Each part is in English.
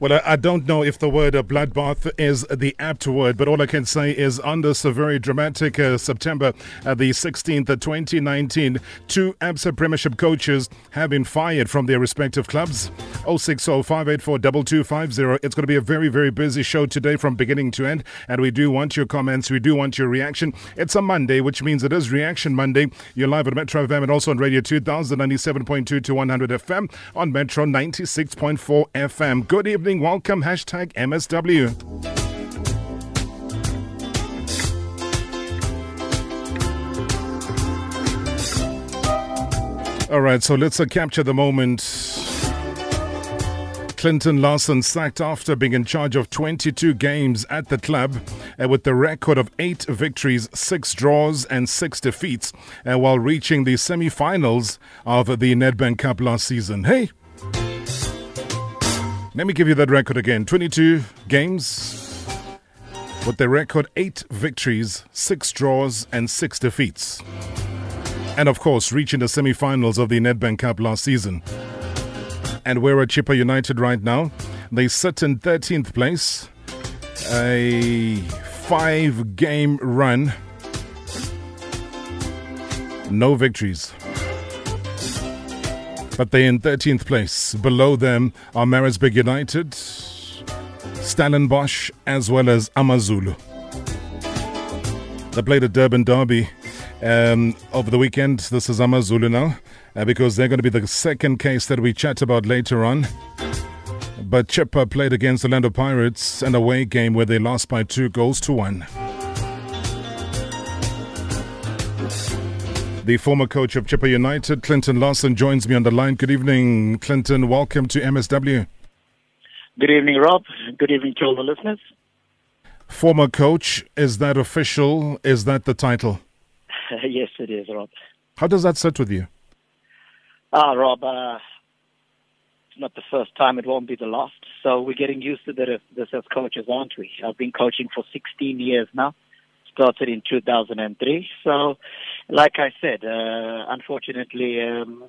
Well, I, don't know if the word uh, bloodbath is the apt word, but all I can say is on this uh, very dramatic uh, September uh, the 16th, of 2019, two ABSA Premiership coaches have been fired from their respective clubs. 060 584 2250. It's going to be a very, very busy show today from beginning to end, and we do want your comments, we do want your reaction. It's a Monday, which means it is Reaction Monday. You're live at Metro FM and also on Radio 2097.2 to 100 FM on Metro 96.4 FM. Good evening evening. Welcome. Hashtag MSW. All right, so let's uh, capture the moment. Clinton Larsen sacked after being in charge of 22 games at the club uh, with the record of eight victories, six draws, and six defeats uh, while reaching the semi finals of the Nedbank Cup last season. Hey, let me give you that record again 22 games with the record 8 victories, 6 draws, and 6 defeats. And of course, reaching the semi finals of the Nedbank Cup last season. And we're at Chippa United right now. They sit in 13th place, a five game run, no victories but they're in 13th place. Below them are Maritzburg United, Stellenbosch, as well as Amazulu. They played a Durban Derby um, over the weekend. This is Amazulu now, uh, because they're going to be the second case that we chat about later on. But Chippa played against the Orlando Pirates, an away game where they lost by two goals to one. The former coach of Chippa United, Clinton Larsen, joins me on the line. Good evening, Clinton. Welcome to MSW. Good evening, Rob. Good evening to all the listeners. Former coach, is that official? Is that the title? yes, it is, Rob. How does that sit with you? Ah, Rob, uh, it's not the first time, it won't be the last. So we're getting used to this as coaches, aren't we? I've been coaching for 16 years now started in 2003. So, like I said, uh, unfortunately, um,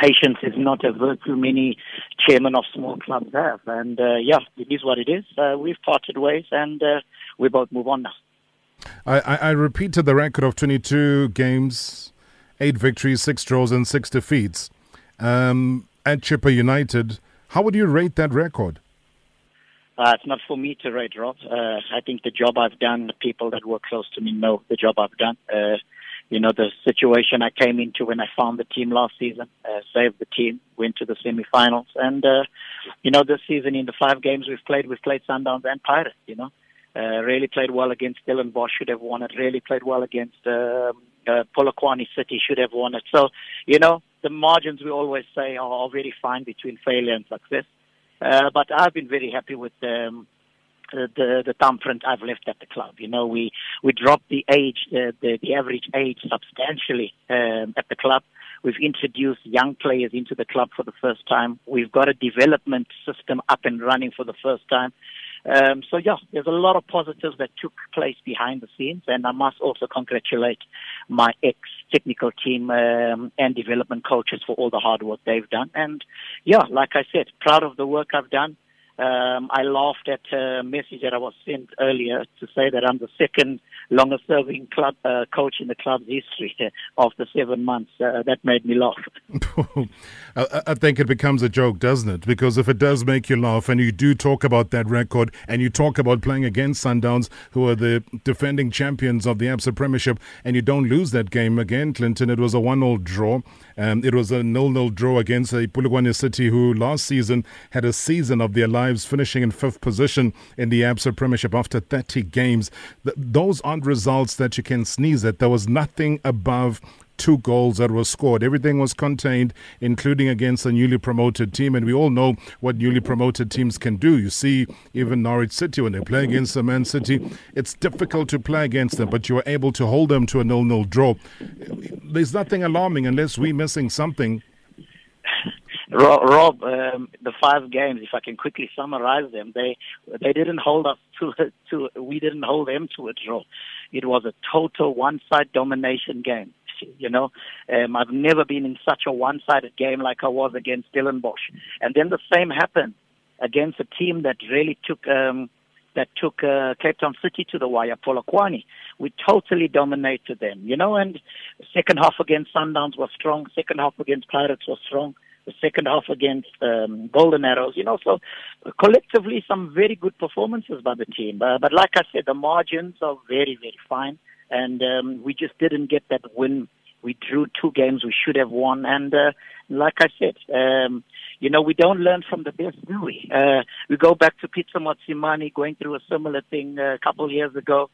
patience is not a virtue many chairmen of small clubs have. And uh, yeah, it is what it is. Uh, we've parted ways and uh, we both move on now. I, I, I repeated the record of 22 games, eight victories, six draws, and six defeats. Um, at Chippa United, how would you rate that record? Uh, it's not for me to rate, Rob. Uh, I think the job I've done, the people that work close to me know the job I've done. Uh, you know, the situation I came into when I found the team last season, uh, saved the team, went to the semi-finals. And, uh, you know, this season in the five games we've played, we've played Sundowns and Pirates, you know. Uh, really played well against Stellenbosch, should have won it. Really played well against uh, uh, Polokwane City, should have won it. So, you know, the margins we always say are very fine between failure and success. Uh, but I've been very happy with um, the the thumbprint I've left at the club. You know, we we dropped the age, uh, the the average age substantially um, at the club. We've introduced young players into the club for the first time. We've got a development system up and running for the first time. Um, so yeah, there's a lot of positives that took place behind the scenes, and I must also congratulate my ex-technical team um, and development coaches for all the hard work they've done. And yeah, like I said, proud of the work I've done. Um, I laughed at a message that I was sent earlier to say that I'm the second longest serving club uh, coach in the club's history after seven months. Uh, that made me laugh. I, think it becomes a joke, doesn't it? Because if it does make you laugh and you do talk about that record and you talk about playing against Sundowns, who are the defending champions of the ABSA Premiership, and you don't lose that game again, Clinton, it was a one all draw. Um, it was a nil-nil draw against a Polokwane City, who last season had a season of their lives, finishing in fifth position in the ABSA Premiership after 30 games. Th- those aren't results that you can sneeze at. There was nothing above two goals that were scored. Everything was contained, including against a newly promoted team. And we all know what newly promoted teams can do. You see, even Norwich City, when they play against the Man City, it's difficult to play against them, but you were able to hold them to a nil nil draw. There's nothing alarming unless we're missing something. Rob, um, the five games, if I can quickly summarize them, they they didn't hold us to to we didn't hold them to a draw. It was a total one-side domination game. You know, um, I've never been in such a one-sided game like I was against Stellenbosch. And then the same happened against a team that really took um, that took uh, Cape Town City to the wire, Polokwane. We totally dominated them, you know. And second half against Sundowns was strong. Second half against Pirates was strong. The second half against um, Golden Arrows, you know. So collectively, some very good performances by the team. But like I said, the margins are very, very fine, and um, we just didn't get that win. We drew two games we should have won, and uh, like I said, um, you know, we don't learn from the best, do we? Uh, we go back to Pitso Mosimane going through a similar thing a couple of years ago.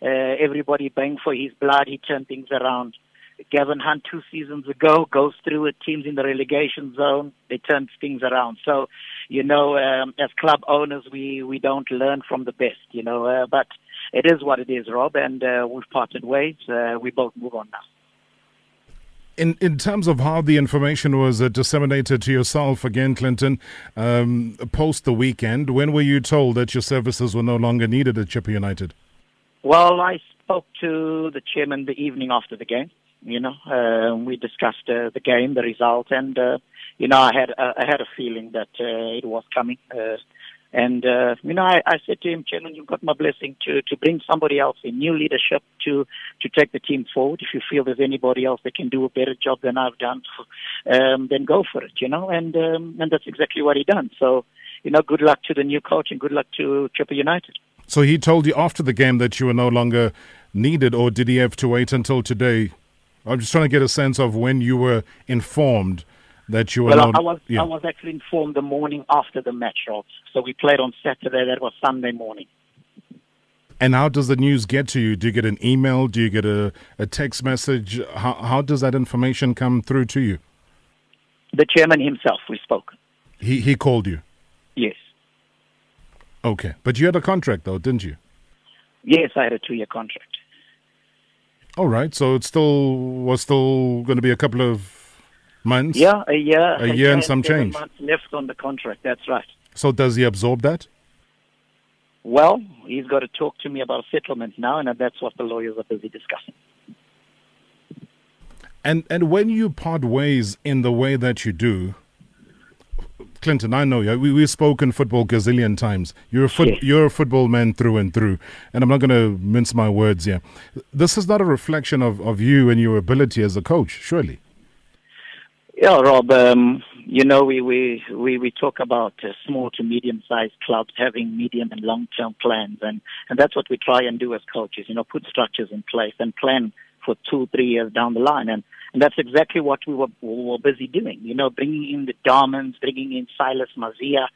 Uh, everybody bang for his blood. He turned things around. Gavin Hunt two seasons ago goes through it. Teams in the relegation zone, they turn things around. So, you know, um, as club owners, we we don't learn from the best, you know. Uh, but it is what it is, Rob, and uh, we've parted ways. Uh, we both move on now. In in terms of how the information was uh, disseminated to yourself again, Clinton, um, post the weekend, when were you told that your services were no longer needed at Chippa United? Well, I spoke to the chairman the evening after the game. You know, uh, we discussed uh, the game, the result, and uh, you know, I had uh, I had a feeling that uh, it was coming. Uh, and, uh, you know, I, I said to him, Chairman, you've got my blessing to, to bring somebody else in, new leadership to, to take the team forward. If you feel there's anybody else that can do a better job than I've done, um, then go for it, you know, and, um, and that's exactly what he done. So, you know, good luck to the new coach and good luck to Chippa United. So he told you after the game that you were no longer needed, or did he have to wait until today? I'm just trying to get a sense of when you were informed that you were. Well, not, I was yeah. I was actually informed the morning after the match, Rob. So we played on Saturday. That was Sunday morning. And how does the news get to you? Do you get an email? Do you get a, a text message? How, how does that information come through to you? The chairman himself. We spoke. He he called you. Yes. Okay, but you had a contract though, didn't you? Yes, I had a two-year contract. All right, so it still was still going to be a couple of months. Yeah, a year. A year and some change. Months left on the contract. That's right. So does he absorb that? Well, he's got to talk to me about settlement now, and that's what the lawyers are busy discussing. And and when you part ways in the way that you do, Clinton, I know you. We, we've spoken football gazillion times. You're a foot, Yes. you're a football man through and through, and I'm not going to mince my words here. This is not a reflection of, of you and your ability as a coach, surely. Yeah, Rob. Um, you know, we we we, we talk about uh, small to medium-sized clubs having medium and long-term plans, and and that's what we try and do as coaches. You know, put structures in place and plan for two, three years down the line, and and that's exactly what we were, we were busy doing. You know, bringing in the Diamonds, bringing in Silas Mazia.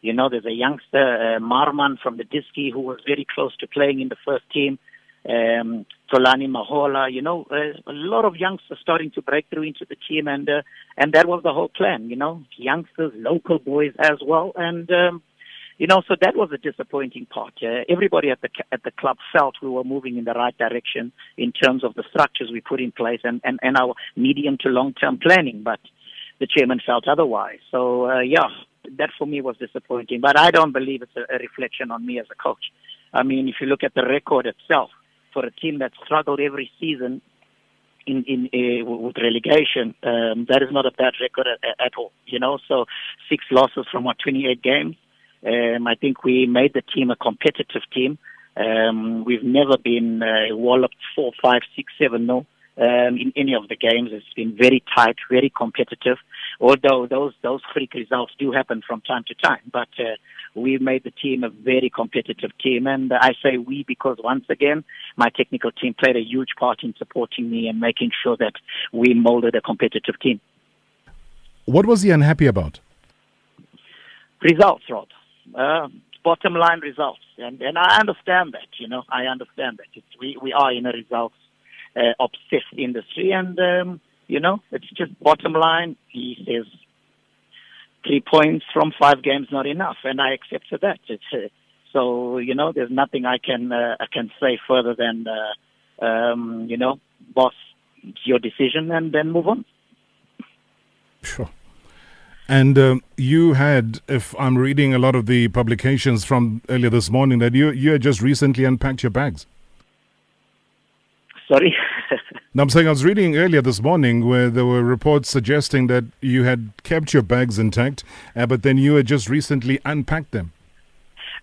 You know, there's a youngster, uh, Marman from the Diski, who was very close to playing in the first team. Um, Tolani Mahola, you know, uh, a lot of youngsters starting to break through into the team, and uh, and that was the whole plan. You know, youngsters, local boys as well, and um, you know, so that was a disappointing part. Uh, everybody at the at the club felt we were moving in the right direction in terms of the structures we put in place and and, and our medium to long term planning, but the chairman felt otherwise. So uh, yeah, that for me was disappointing. But I don't believe it's a, a reflection on me as a coach. I mean, if you look at the record itself for a team that struggled every season in in uh, with relegation, um, that is not a bad record at, at all. You know, so six losses from what 28 games. Um, I think we made the team a competitive team. Um, we've never been uh, walloped four, five, six, seven, no. Um, in any of the games, it's been very tight, very competitive. Although those those freak results do happen from time to time, but uh, we made the team a very competitive team, and I say we because once again, my technical team played a huge part in supporting me and making sure that we molded a competitive team. What was he unhappy about? results, Rod. Uh, bottom line results, and and I understand that. You know, I understand that. It's, we we are in a results uh, obsessed industry, and um, you know, it's just bottom line. He says three points from five games not enough, and I accepted that. Uh, so you know, there's nothing I can uh, I can say further than uh, um, you know, boss, your decision, and then move on. Sure. And um, you had, if I'm reading a lot of the publications from earlier this morning, that you you had just recently unpacked your bags. Sorry. Now, I'm saying I was reading earlier this morning where there were reports suggesting that you had kept your bags intact, uh, but then you had just recently unpacked them.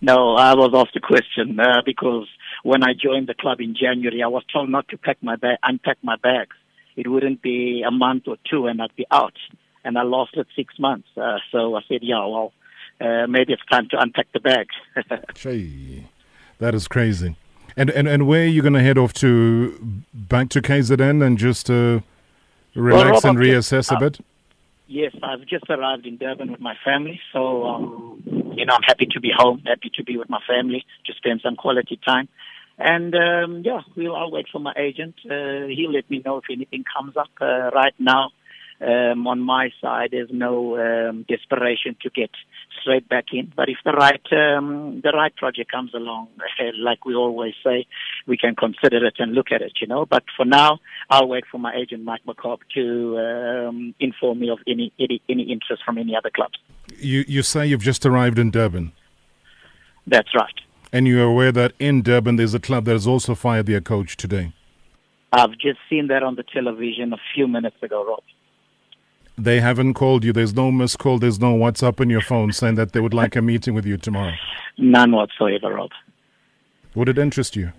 No, I was asked a question uh, because when I joined the club in January, I was told not to pack my bag, unpack my bags. It wouldn't be a month or two, and I'd be out. And I lost it six months. Uh, so I said, yeah, well, uh, maybe it's time to unpack the bags. Gee, that is crazy. And and and where are you going to head off to? Back to KZN and just uh, relax Well, and reassess a uh, bit. Yes, I've just arrived in Durban with my family, so um, you know I'm happy to be home, happy to be with my family, to spend some quality time, and um, yeah, we'll. I'll wait for my agent. Uh, he'll let me know if anything comes up. Uh, right now, um, on my side, there's no um, desperation to get straight back in. But if the right um, the right project comes along, like we always say, we can consider it and look at it. You know. But for now, I'll wait for my agent Mike Makaab to um, inform me of any, any any interest from any other clubs. You you say you've just arrived in Durban, That's right. and you're aware that in Durban there's a club that has also fired their coach today. I've just seen that on the television a few minutes ago, Rob. They haven't called you. There's no missed call. There's no WhatsApp on your phone saying that they would like a meeting with you tomorrow. None whatsoever, Rob. Would it interest you?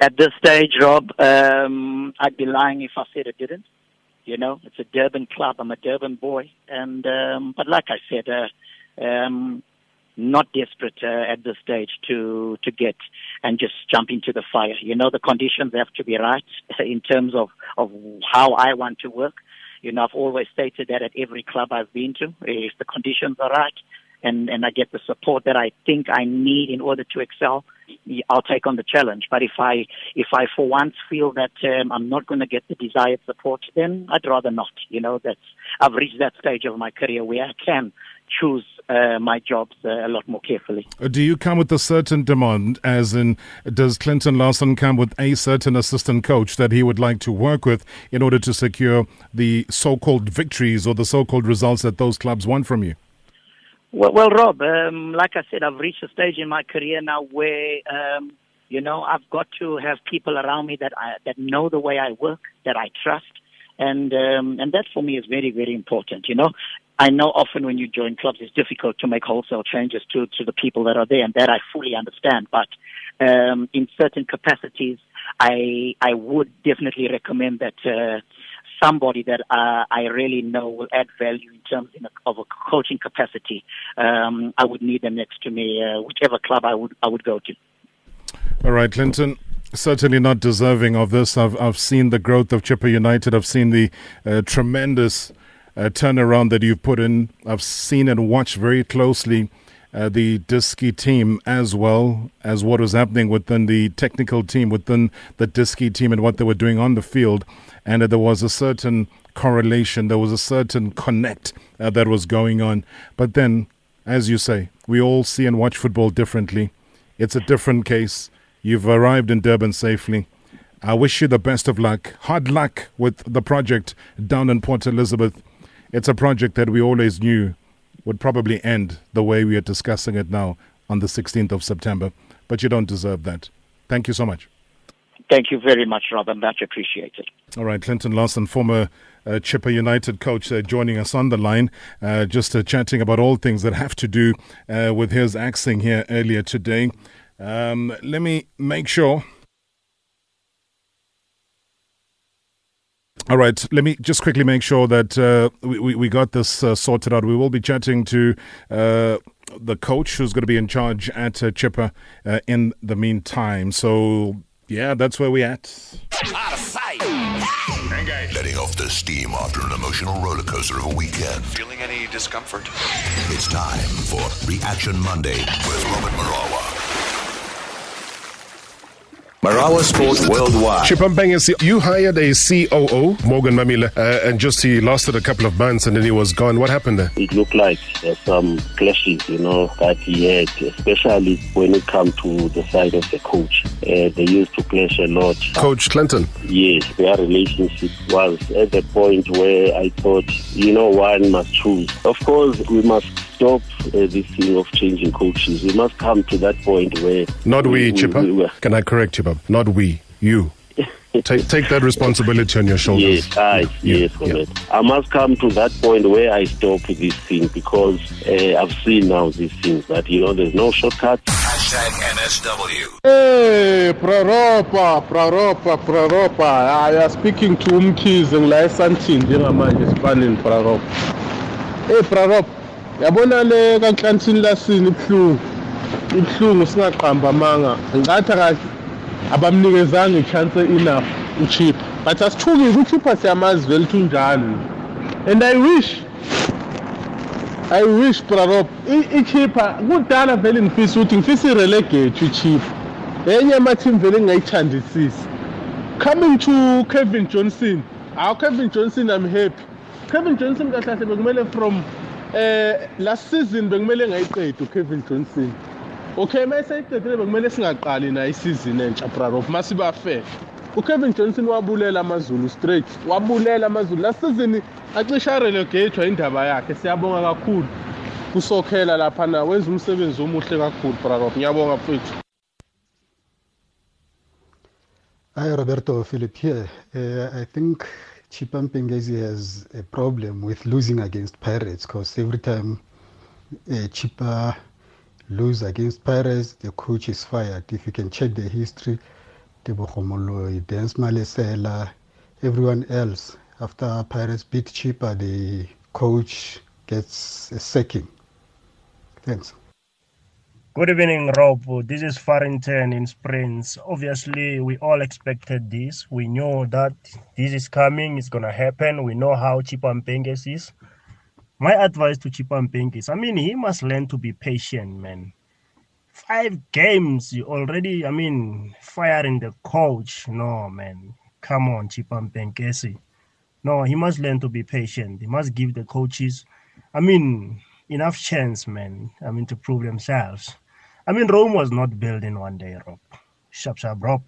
At this stage, Rob, um, I'd be lying if I said it didn't. You know, it's a Durban club. I'm a Durban boy, and um, but like I said, uh, um, not desperate uh, at this stage to to get and just jump into the fire. You know, the conditions have to be right in terms of of how I want to work. You know, I've always stated that at every club I've been to, if the conditions are right and and I get the support that I think I need in order to excel, I'll take on the challenge. But if I if I for once feel that um, I'm not going to get the desired support, then I'd rather not. You know, that's I've reached that stage of my career where I can choose uh, my jobs uh, a lot more carefully. Uh, Do you come with a certain demand, as in, does Clinton Larsen come with a certain assistant coach that he would like to work with in order to secure the so called victories or the so called results that those clubs want from you? Well, well Rob, um, like I said, I've reached a stage in my career now where, um, you know, I've got to have people around me that I, that know the way I work, that I trust, and um, and that for me is very very important. You know, I know often when you join clubs, it's difficult to make wholesale changes to to the people that are there, and that I fully understand. But um, in certain capacities, I I would definitely recommend that. Uh, somebody that uh, I really know will add value in terms of a coaching capacity. Um, I would need them next to me, uh, whichever club I would I would go to. All right, Clinton. Certainly not deserving of this. I've I've seen the growth of Chippa United. I've seen the uh, tremendous uh, turnaround that you've put in. I've seen and watched very closely uh, the Diski team as well as what was happening within the technical team, within the Diski team, and what they were doing on the field. And uh, there was a certain correlation, there was a certain connect uh, that was going on. But then, as you say, we all see and watch football differently. It's a different case. You've arrived in Durban safely. I wish you the best of luck. Hard luck with the project down in Port Elizabeth. It's a project that we always knew would probably end the way we are discussing it now on the 16th of September. But you don't deserve that. Thank you so much. Thank you very much, Robin. Much appreciated. All right, Clinton Larsen, former uh, Chippa United coach, uh, joining us on the line, uh, just uh, chatting about all things that have to do uh, with his axing here earlier today. Um, let me make sure. All right, let me just quickly make sure that uh, we, we, we got this uh, sorted out. We will be chatting to uh, the coach who's going to be in charge at uh, Chippa uh, in the meantime. So, yeah, that's where we're at. Out of sight. Letting off the steam after an emotional roller coaster of a weekend. Feeling any discomfort? It's time for Reaction Monday with Robert Marawa. Marawa Sports Worldwide. Chipampenge, you hired a COO, Morgan Mammila, uh, and just he lasted a couple of months and then he was gone. What happened there? it looked like uh, some clashes, you know, that he had, especially when it comes to the side of the coach. Uh, they used to clash a lot. Coach Clinton. Yes, their relationship was at the point where I thought, you know, one must choose. Of course, we must stop uh, this thing of changing coaches. We must come to that point where Not we, we- Chippa. we- we- Can I correct you, Bob? Not we, you. take, take that responsibility on your shoulders. Yes, I, Yeah, yes, yeah. correct. I must come to that point where I stop this thing because uh, I've seen now these things that, you know, there's no shortcuts. Hashtag MSW. Hey, Praropa, Praropa, Praropa. I am speaking to Umkhize ngila eSandton njengamanje esifaneni Praropa. Hey Praropa, yabona le kaNhlanhla lasini ibhlungu. Ibhlungu singaqamba manga. Ngicathi kahle abamnikezanga ichance enough uchip. But asithuki uchipa siyamazi vele thunjani. And I wish I wish Prarop ichipa kudala vele ngifisa ukuthi ngifisa irelegate ichipa enye ama-team vele engingayithandisisi coming to Kevin Johnson awu Kevin Johnson I'm happy Kevin Johnson kahle kahle bekumele from eh last season bekumele ngayiqedi uKevin Johnson. Okay mase ayiqedile bekumele singaqali nayo isizini entsha Prarop masiba fair uKevin Johnson wabulela amazulu straight wabulela amazulu. Last season acisha relegate indaba yakhe siyabonga kakhulu. Kusokhela lapha na wenza umsebenzi omuhle kakhulu Prarop ngiyabonga mfethu. Hi, Roberto Philip here. Uh, I think Chippa Mpengesi has a problem with losing against Pirates because every time uh, Chippa lose against Pirates, the coach is fired. If you can check the history, Teboho Moloi, Dance Malesela, everyone else, after Pirates beat Chippa, the coach gets a sacking. Thanks. Good evening, Rob. This is Farrington in Springs. Obviously, we all expected this. We knew that this is coming, it's going to happen. We know how Chipampenges is. My advice to Chipampenges, I mean, he must learn to be patient, man. Five games, you already, I mean, firing the coach. No, man. Come on, Chipampenges. No, he must learn to be patient. He must give the coaches, I mean, enough chance, man. I mean, to prove themselves. I mean, Rome was not built in one day, Rob. Sharp, sharp, Rob.